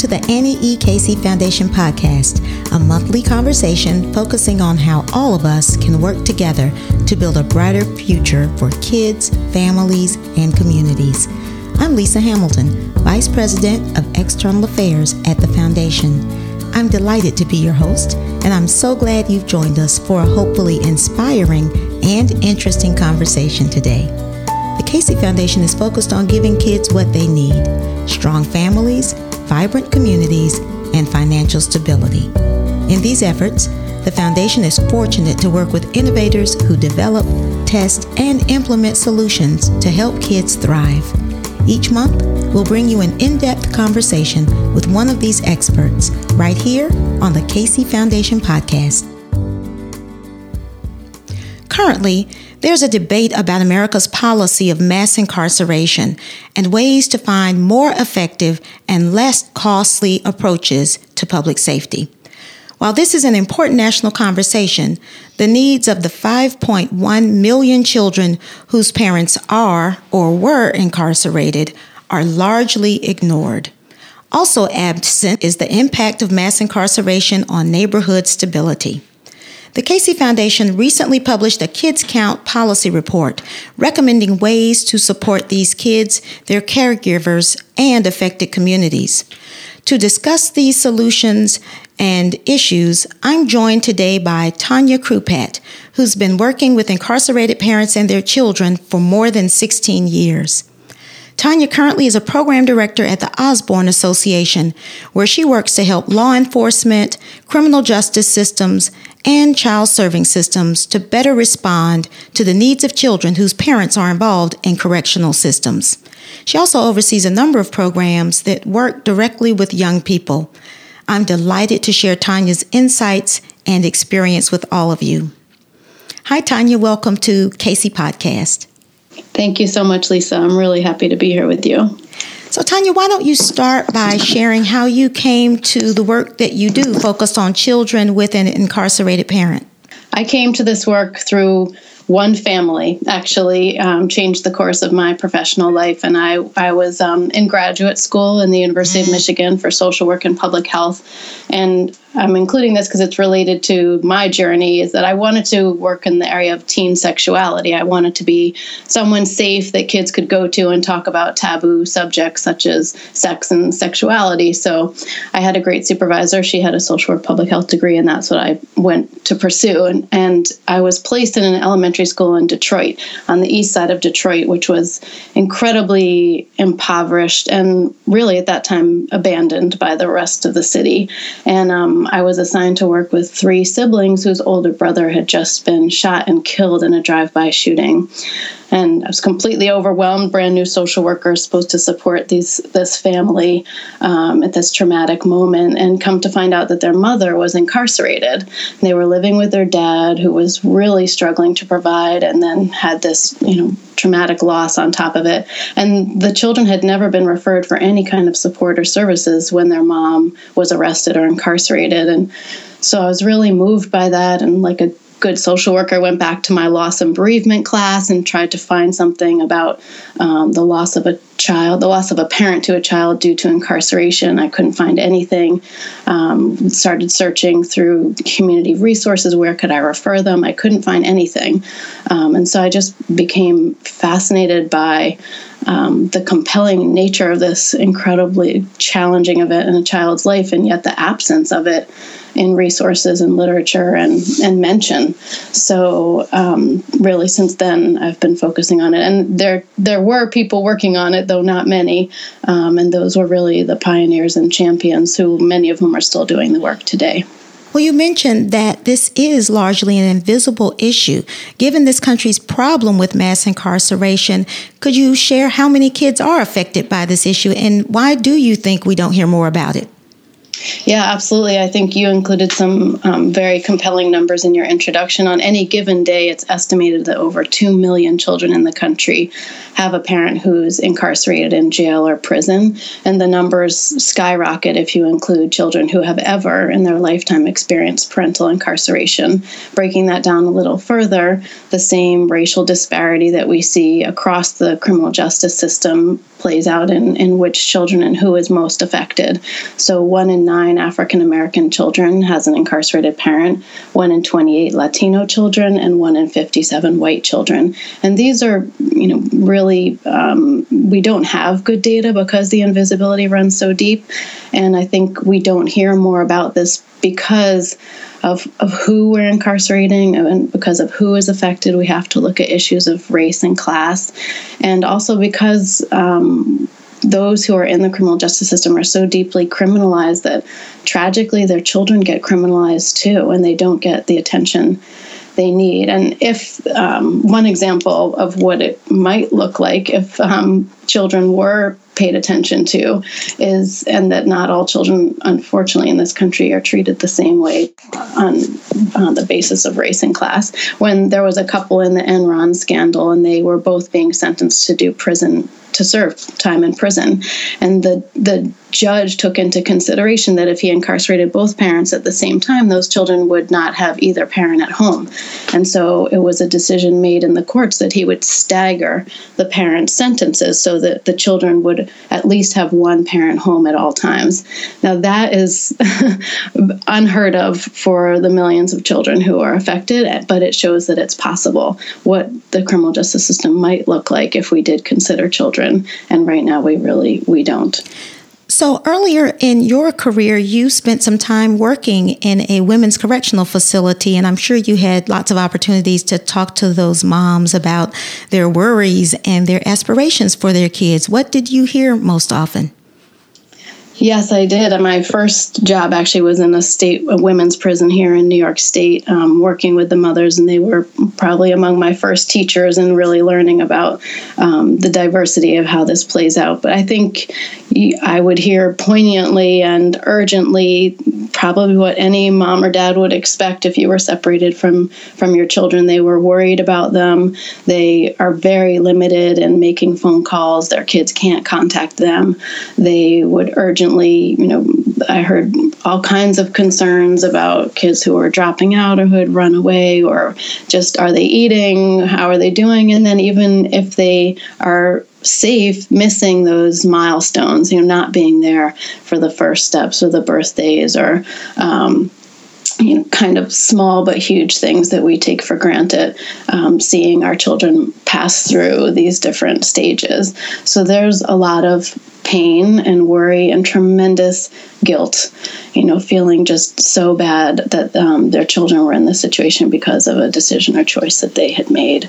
to the Annie E. Casey Foundation podcast, a monthly conversation focusing on how all of us can work together to build a brighter future for kids, families, and communities. I'm Lisa Hamilton, Vice President of External Affairs at the Foundation. I'm delighted to be your host, and I'm so glad you've joined us for a hopefully inspiring and interesting conversation today. The Casey Foundation is focused on giving kids what they need strong families, vibrant communities, and financial stability. In these efforts, the Foundation is fortunate to work with innovators who develop, test, and implement solutions to help kids thrive. Each month, we'll bring you an in depth conversation with one of these experts right here on the Casey Foundation podcast. Currently, there's a debate about America's policy of mass incarceration and ways to find more effective and less costly approaches to public safety. While this is an important national conversation, the needs of the 5.1 million children whose parents are or were incarcerated are largely ignored. Also absent is the impact of mass incarceration on neighborhood stability. The Casey Foundation recently published a Kids Count policy report recommending ways to support these kids, their caregivers, and affected communities. To discuss these solutions and issues, I'm joined today by Tanya Krupat, who's been working with incarcerated parents and their children for more than 16 years. Tanya currently is a program director at the Osborne Association, where she works to help law enforcement, criminal justice systems, and child serving systems to better respond to the needs of children whose parents are involved in correctional systems. She also oversees a number of programs that work directly with young people. I'm delighted to share Tanya's insights and experience with all of you. Hi, Tanya. Welcome to Casey Podcast. Thank you so much, Lisa. I'm really happy to be here with you. So, Tanya, why don't you start by sharing how you came to the work that you do focused on children with an incarcerated parent? I came to this work through one family actually um, changed the course of my professional life. And I, I was um, in graduate school in the University of mm. Michigan for social work and public health. And I'm including this because it's related to my journey is that I wanted to work in the area of teen sexuality. I wanted to be someone safe that kids could go to and talk about taboo subjects such as sex and sexuality. So I had a great supervisor. She had a social work public health degree, and that's what I went to pursue. And, and I was placed in an elementary school in Detroit, on the east side of Detroit, which was incredibly impoverished and really at that time abandoned by the rest of the city. And um, I was assigned to work with three siblings whose older brother had just been shot and killed in a drive by shooting. And I was completely overwhelmed. Brand new social worker supposed to support these this family um, at this traumatic moment, and come to find out that their mother was incarcerated. They were living with their dad, who was really struggling to provide, and then had this you know traumatic loss on top of it. And the children had never been referred for any kind of support or services when their mom was arrested or incarcerated. And so I was really moved by that. And like a good social worker, went back to my loss and bereavement class and tried to find something about um, the loss of a child, the loss of a parent to a child due to incarceration. I couldn't find anything. Um, started searching through community resources. Where could I refer them? I couldn't find anything. Um, and so I just became fascinated by um, the compelling nature of this incredibly challenging event in a child's life, and yet the absence of it in resources and literature and, and mention. So um, really, since then, I've been focusing on it, and there there were people working on it, though not many, um, and those were really the pioneers and champions, who many of whom are still doing the work today. Well, you mentioned that this is largely an invisible issue. Given this country's problem with mass incarceration, could you share how many kids are affected by this issue and why do you think we don't hear more about it? Yeah, absolutely. I think you included some um, very compelling numbers in your introduction. On any given day, it's estimated that over 2 million children in the country have a parent who's incarcerated in jail or prison. And the numbers skyrocket if you include children who have ever in their lifetime experienced parental incarceration. Breaking that down a little further, the same racial disparity that we see across the criminal justice system plays out in, in which children and who is most affected. So, one in nine African American children has an incarcerated parent, one in 28 Latino children, and one in 57 white children. And these are, you know, really, um, we don't have good data because the invisibility runs so deep. And I think we don't hear more about this because of, of who we're incarcerating and because of who is affected, we have to look at issues of race and class. And also because um, those who are in the criminal justice system are so deeply criminalized that tragically their children get criminalized too, and they don't get the attention they need. And if um, one example of what it might look like if um, children were paid attention to is and that not all children unfortunately in this country are treated the same way on, on the basis of race and class when there was a couple in the enron scandal and they were both being sentenced to do prison to serve time in prison and the the judge took into consideration that if he incarcerated both parents at the same time, those children would not have either parent at home. And so it was a decision made in the courts that he would stagger the parents' sentences so that the children would at least have one parent home at all times. Now, that is unheard of for the millions of children who are affected, but it shows that it's possible what the criminal justice system might look like if we did consider children. And right now, we really we don't. So, earlier in your career, you spent some time working in a women's correctional facility, and I'm sure you had lots of opportunities to talk to those moms about their worries and their aspirations for their kids. What did you hear most often? Yes, I did. My first job actually was in a state a women's prison here in New York State, um, working with the mothers, and they were probably among my first teachers and really learning about um, the diversity of how this plays out. But I think I would hear poignantly and urgently, probably what any mom or dad would expect if you were separated from from your children. They were worried about them. They are very limited in making phone calls. Their kids can't contact them. They would urgently recently, you know, I heard all kinds of concerns about kids who are dropping out or who had run away, or just are they eating? How are they doing? And then even if they are safe, missing those milestones, you know, not being there for the first steps or the birthdays or um, you know, kind of small but huge things that we take for granted, um, seeing our children pass through these different stages. So there's a lot of pain and worry and tremendous guilt, you know, feeling just so bad that um, their children were in this situation because of a decision or choice that they had made.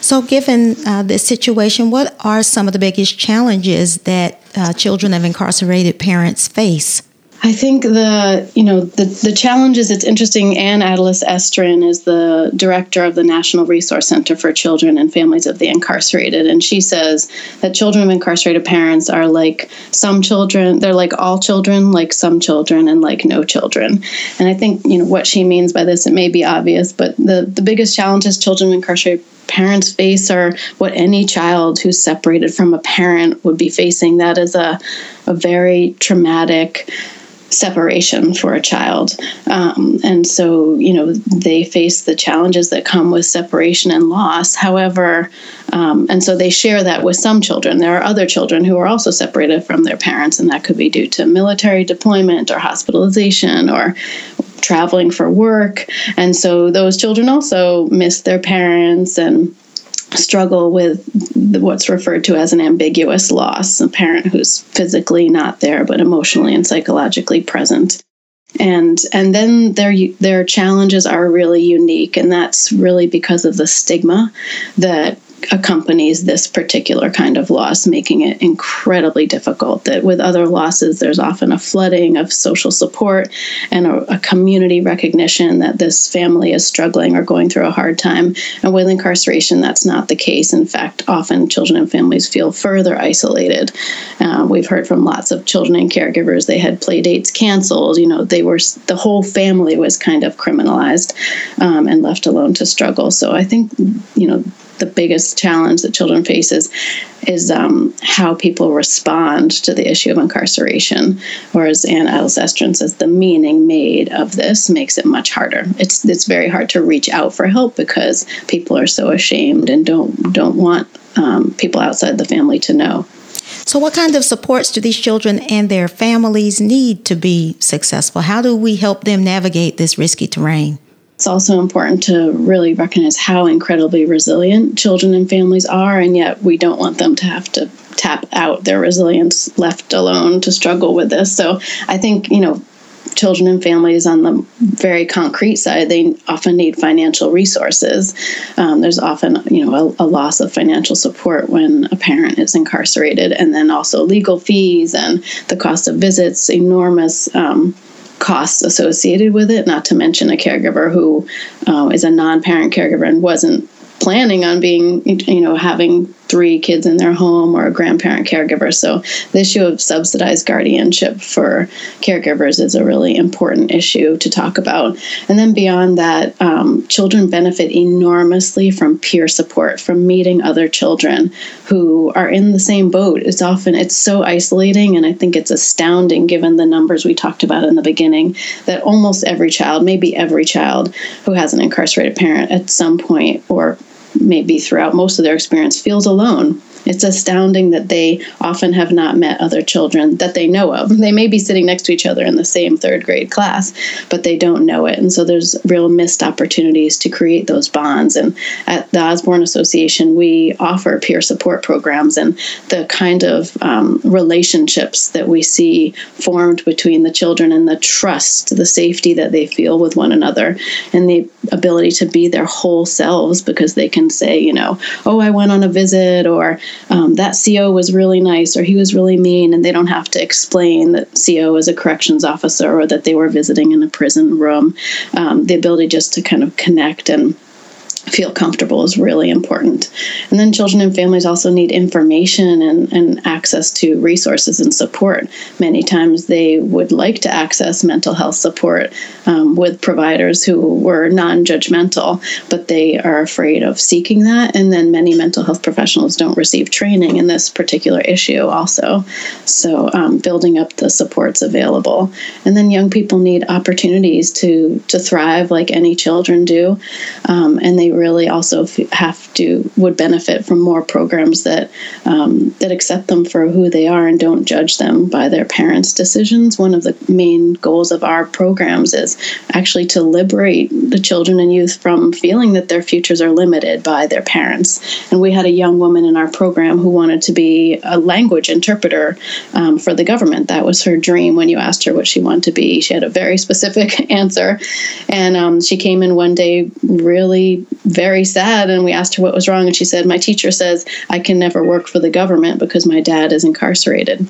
So, given uh, this situation, what are some of the biggest challenges that uh, children of incarcerated parents face? I think the you know the the challenge is it's interesting. Ann Adalist-Estrin is the director of the National Resource Center for Children and Families of the Incarcerated, and she says that children of incarcerated parents are like some children. They're like all children, like some children, and like no children. And I think you know what she means by this. It may be obvious, but the the biggest challenges children of incarcerated parents face are what any child who's separated from a parent would be facing. That is a a very traumatic separation for a child. Um, and so, you know, they face the challenges that come with separation and loss. However, um, and so they share that with some children. There are other children who are also separated from their parents, and that could be due to military deployment or hospitalization or traveling for work. And so those children also miss their parents and struggle with what's referred to as an ambiguous loss a parent who's physically not there but emotionally and psychologically present. And and then their their challenges are really unique and that's really because of the stigma that accompanies this particular kind of loss, making it incredibly difficult. That with other losses, there's often a flooding of social support and a, a, community recognition that this family is struggling or going through a hard time. And with incarceration, that's not the case. In fact, often children and families feel further isolated. Uh, we've heard from lots of children and caregivers they had play dates canceled. You know, they were the whole family was kind of criminalized um, and left alone to struggle. So I think you know the biggest challenge that children face is, is um, how people respond to the issue of incarceration. Whereas Ann Adalist-Estrin says the meaning made of this makes it much harder. It's it's very hard to reach out for help because people are so ashamed and don't don't want um, people outside the family to know. So, what kind of supports do these children and their families need to be successful? How do we help them navigate this risky terrain? It's also important to really recognize how incredibly resilient children and families are, and yet we don't want them to have to tap out their resilience left alone to struggle with this. So I think, you know, children and families on the very concrete side, they often need financial resources. Um, there's often, you know, a, a, loss of financial support when a parent is incarcerated, and then also legal fees and the cost of visits, enormous. Um, costs associated with it, not to mention a caregiver who uh, is a non parent caregiver and wasn't planning on being, you know, having three kids in their home or a grandparent caregiver. So the issue of subsidized guardianship for caregivers is a really important issue to talk about. And then beyond that, um, children benefit enormously from peer support, from meeting other children who are in the same boat. It's often it's so isolating, and I think it's astounding given the numbers we talked about in the beginning that almost every child, maybe every child who has an incarcerated parent at some point or maybe throughout most of their experience, feels alone it's astounding that they often have not met other children that they know of. They may be sitting next to each other in the same third grade class, but they don't know it. And so there's real missed opportunities to create those bonds. And at the Osborne Association, we offer peer support programs and the kind of um, relationships that we see formed between the children and the trust, the safety that they feel with one another, and the ability to be their whole selves because they can say, you know, oh, I went on a visit or um, that CO was really nice or he was really mean, and they don't have to explain that CO is a corrections officer or that they were visiting in a prison room. Um, the ability just to kind of connect and feel comfortable is really important. And then children and families also need information and, and access to resources and support. Many times they would like to access mental health support um, with providers who were non judgmental, but they are afraid of seeking that. And then many mental health professionals don't receive training in this particular issue, also. So, um, building up the supports available. And then young people need opportunities to, to thrive like any children do. Um, and they really also have to would benefit from more programs that um, that accept them for who they are and don't judge them by their parents' decisions. One of the main goals of our programs is actually to liberate the children and youth from feeling that their futures are limited by their parents. And we had a young woman in our program who wanted to be a language interpreter um, for the government. That was her dream. When you asked her what she wanted to be, she had a very specific answer, and um, she came in one day really very sad and we asked her what was wrong and she said my teacher says i can never work for the government because my dad is incarcerated.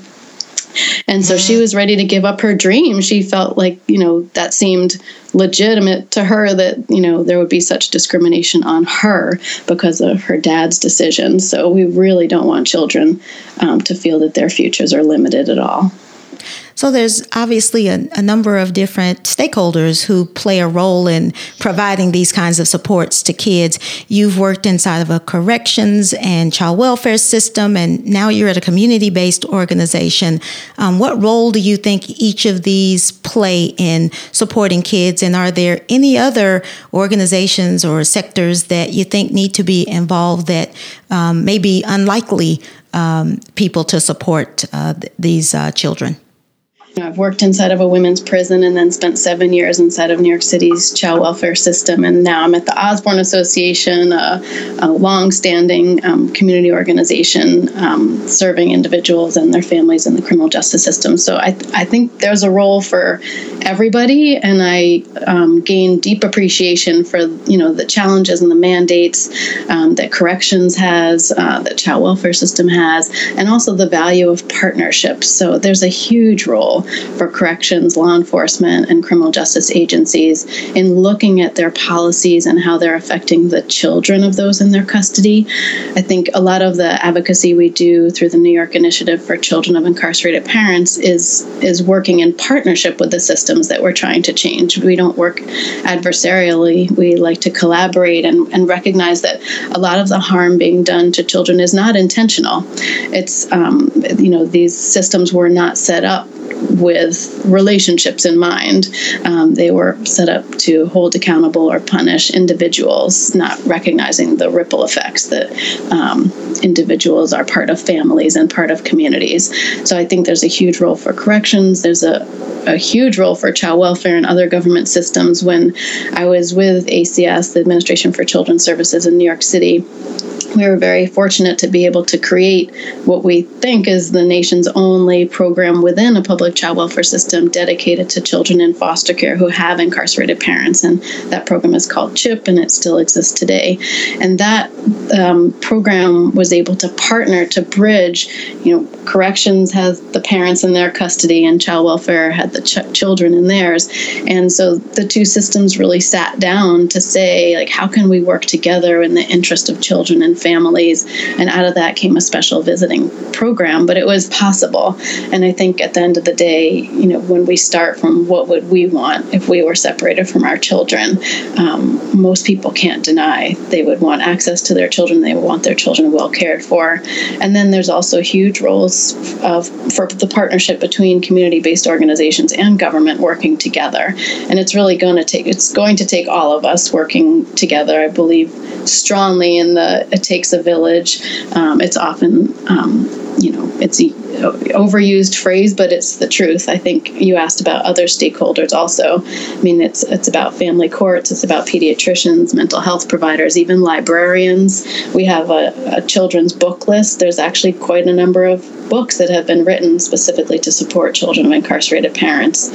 And so she was ready to give up her dream. She felt like you know that seemed legitimate to her that you know there would be such discrimination on her because of her dad's decision. So we really don't want children um, to feel that their futures are limited at all so there's obviously a, a, number of different stakeholders who play a role in providing these kinds of supports to kids. You've worked inside of a corrections and child welfare system, and now you're at a community based organization. Um, what role do you think each of these play in supporting kids? And are there any other organizations or sectors that you think need to be involved that um, may be unlikely um, people to support uh, th- these uh, children? I've worked inside of a women's prison and then spent seven years inside of New York City's child welfare system. And now I'm at the Osborne Association, a, a long standing um, community organization um, serving individuals and their families in the criminal justice system. So I, I think there's a role for everybody. And I um, gain deep appreciation for you know the challenges and the mandates um, that corrections has, uh, that child welfare system has, and also the value of partnerships. So there's a huge role for corrections, law enforcement, and criminal justice agencies in looking at their policies and how they're affecting the children of those in their custody. I think a lot of the advocacy we do through the New York Initiative for Children of Incarcerated Parents is is working in partnership with the systems that we're trying to change. We don't work adversarially. We like to collaborate and, and recognize that a lot of the harm being done to children is not intentional. It's um, you know these systems were not set up with relationships in mind. Um, they were set up to hold accountable or punish individuals, not recognizing the ripple effects that um, individuals are part of families and part of communities. So I think there's a huge role for corrections. There's a, a huge role for child welfare and other government systems. When I was with ACS, the Administration for Children's Services in New York City, we were very fortunate to be able to create what we think is the nation's only program within a public child welfare system dedicated to children in foster care who have incarcerated parents. And that program is called CHIP, and it still exists today. And that um, program was able to partner to bridge, you know, corrections has the parents in their custody, and child welfare had the ch- children in theirs. And so the two systems really sat down to say, like, how can we work together in the interest of children and families. And out of that came a special visiting program, but it was possible. And I think at the end of the day, you know, when we start from what would we want if we were separated from our children, um, most people can't deny they would want access to their children. They want their children well cared for. And then there's also huge roles of, for the partnership between community-based organizations and government working together. And it's really going to take it's going to take all of us working together. I believe strongly in the it takes a village. Um, it's often, um, you know, it's overused phrase, but it's the truth. I think you asked about other stakeholders also. I mean, it's it's about family courts, it's about pediatricians, mental health providers, even librarians. We have a, a children's book list. There's actually quite a number of books that have been written specifically to support children of incarcerated parents.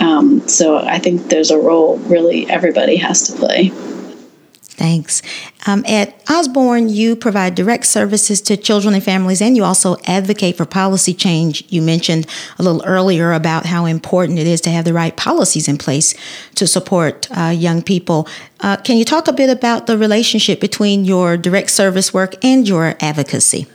Um, so I think there's a role really everybody has to play. Thanks. Um, at Osborne, you provide direct services to children and families, and you also advocate for policy change. You mentioned a little earlier about how important it is to have the right policies in place to support uh, young people. Uh, can you talk a bit about the relationship between your direct service work and your advocacy?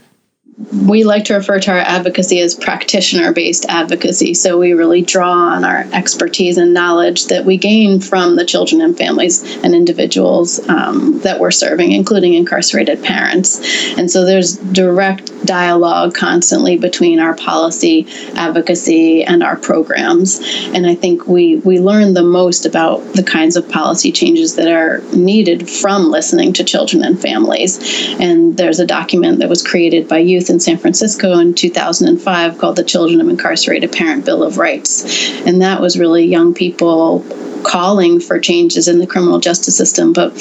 We like to refer to our advocacy as practitioner based advocacy. So we really draw on our expertise and knowledge that we gain from the children and families and individuals um, that we're serving, including incarcerated parents. And so there's direct dialogue constantly between our policy advocacy and our programs. And I think we, we learn the most about the kinds of policy changes that are needed from listening to children and families. And there's a document that was created by youth in San Francisco in 2005 called the Children of Incarcerated Parent Bill of Rights. And that was really young people calling for changes in the criminal justice system, but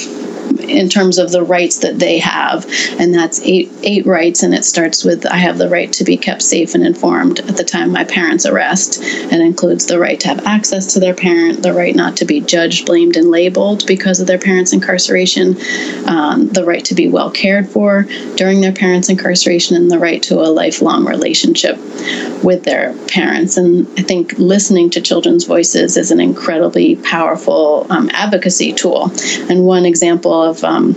in terms of the rights that they have, and that's eight eight rights, and it starts with I have the right to be kept safe and informed at the time my parents arrest, and includes the right to have access to their parent, the right not to be judged, blamed, and labeled because of their parents' incarceration, um, the right to be well cared for during their parents' incarceration, and the right to a lifelong relationship with their parents. And I think listening to children's voices is an incredibly powerful um, advocacy tool. And one example of um,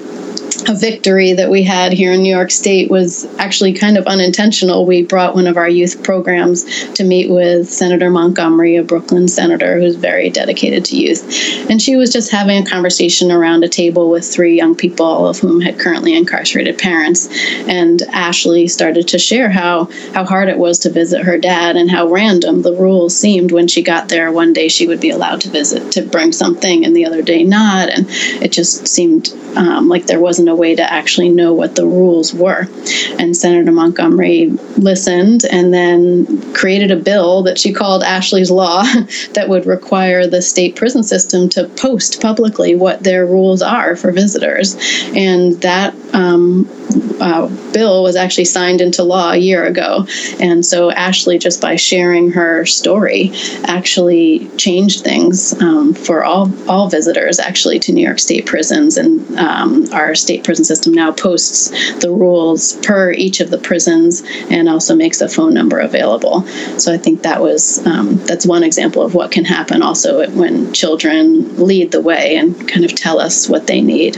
a victory that we had here in New York State was actually kind of unintentional. We brought one of our youth programs to meet with Senator Montgomery, a Brooklyn senator who's very dedicated to youth. And she was just having a conversation around a table with three young people, all of whom had currently incarcerated parents. And Ashley started to share how, how hard it was to visit her dad and how random the rules seemed when she got there. One day she would be allowed to visit to bring something, and the other day not. And it just seemed um, like there wasn't a way to actually know what the rules were. And Senator Montgomery listened and then created a bill that she called Ashley's Law that would require the state prison system to post publicly what their rules are for visitors. And that um, uh, bill was actually signed into law a year ago. And so Ashley, just by sharing her story, actually changed things um, for all, all visitors actually to New York State prisons. And um, our state prison system now posts the rules per each of the prisons and also makes a phone number available. So I think that was um, that's one example of what can happen also when children lead the way and kind of tell us what they need.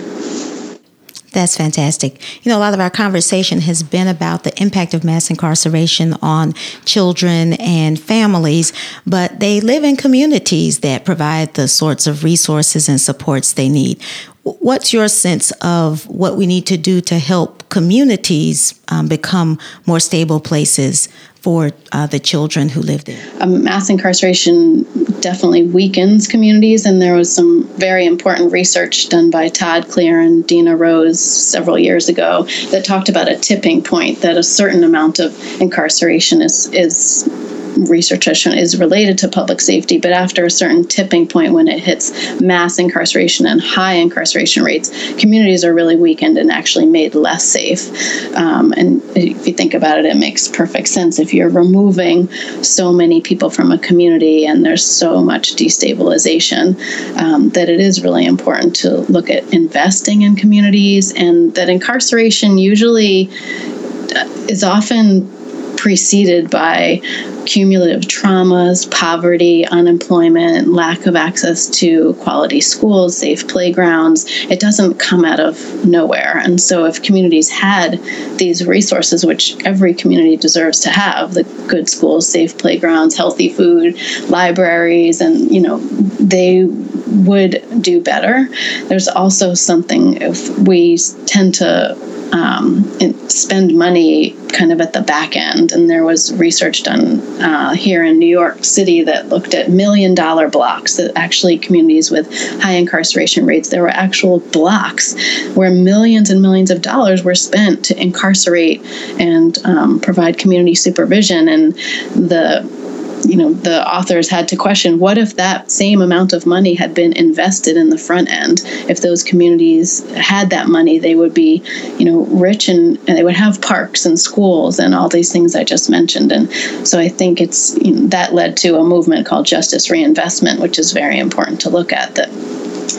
That's fantastic. You know, a lot of our conversation has been about the impact of mass incarceration on children and families, but they live in communities that provide the sorts of resources and supports they need. What's your sense of what we need to do to help communities um, become more stable places for uh, the children who live there? Um, mass incarceration definitely weakens communities, and there was some very important research done by Todd Clear and Dina Rose several years ago that talked about a tipping point that a certain amount of incarceration is is research has shown is related to public safety, but after a certain tipping point when it hits mass incarceration and high incarceration rates, communities are really weakened and actually made less safe. Um, and if you think about it, it makes perfect sense. If you're removing so many people from a community and there's so much destabilization, um, that it is really important to look at investing in communities and that incarceration usually uh, is often preceded by cumulative traumas, poverty, unemployment, lack of access to quality schools, safe playgrounds. It doesn't come out of nowhere. And so, if communities had these resources, which every community deserves to have the good schools, safe playgrounds, healthy food, libraries, and, you know, they would do better. There's also something if we tend to um, spend money kind of at the back end. And there was research done uh, here in New York City that looked at million dollar blocks that actually communities with high incarceration rates, there were actual blocks where millions and millions of dollars were spent to incarcerate and um, provide community supervision. And the you know the authors had to question what if that same amount of money had been invested in the front end? If those communities had that money they would be you know rich and, and they would have parks and schools and all these things i just mentioned. And so i think it's you know, that led to a movement called justice reinvestment which is very important to look at that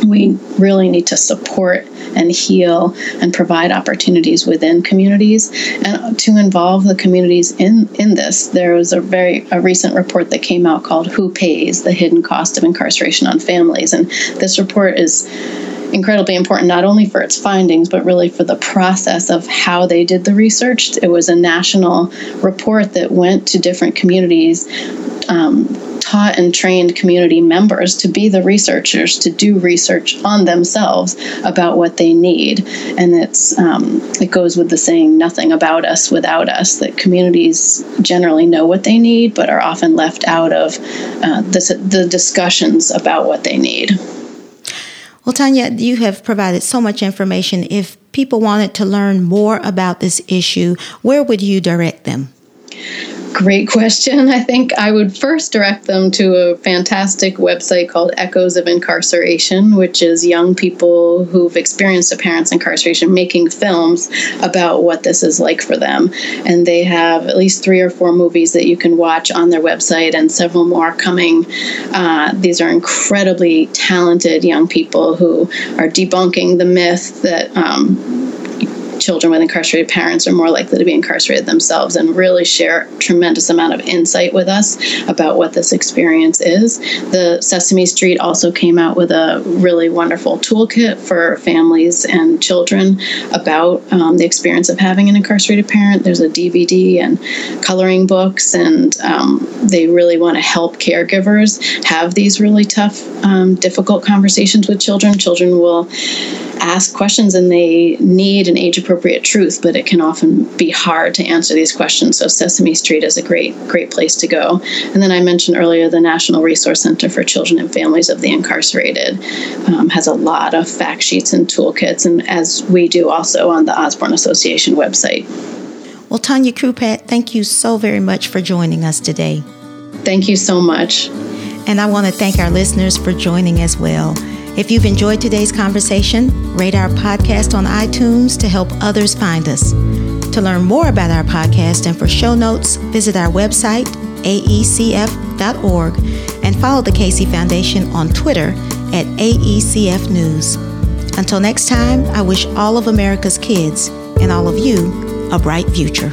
we really need to support and heal and provide opportunities within communities. And to involve the communities in in this there was a very a recent report that came out called who pays the hidden cost of incarceration on families. And this report is incredibly important not only for its findings but really for the process of how they did the research. It was a national report that went to different communities um, taught and trained community members to be the researchers to do research on themselves about what they need and it's um, it goes with the saying nothing about us without us that communities generally know what they need but are often left out of uh, the, the discussions about what they need well, Tanya, you have provided so much information. If people wanted to learn more about this issue, where would you direct them? Great question. I think I would first direct them to a fantastic website called Echoes of Incarceration, which is young people who've experienced a parent's incarceration making films about what this is like for them. And they have at least three or four movies that you can watch on their website and several more coming. Uh, these are incredibly talented young people who are debunking the myth that. Um, children with incarcerated parents are more likely to be incarcerated themselves and really share tremendous amount of insight with us about what this experience is. The Sesame Street also came out with a really wonderful toolkit for families and children about um, the experience of having an incarcerated parent. There's a DVD and coloring books, and um, they really want to help caregivers have these really tough, um, difficult conversations with children. Children will ask questions and they need an age appropriate truth, but it can often be hard to answer these questions. So Sesame Street is a great, great place to go. And then I mentioned earlier the National Resource Center for Children and Families of the Incarcerated um, has a lot of fact sheets and toolkits, and as we do also on the Osborne Association website. Well, Tanya Krupat, thank you so very much for joining us today. Thank you so much. And I want to thank our listeners for joining as well. If you've enjoyed today's conversation, rate our podcast on iTunes to help others find us. To learn more about our podcast and for show notes, visit our website, aecf.org, and follow the Casey Foundation on Twitter at AECF News. Until next time, I wish all of America's kids and all of you a bright future.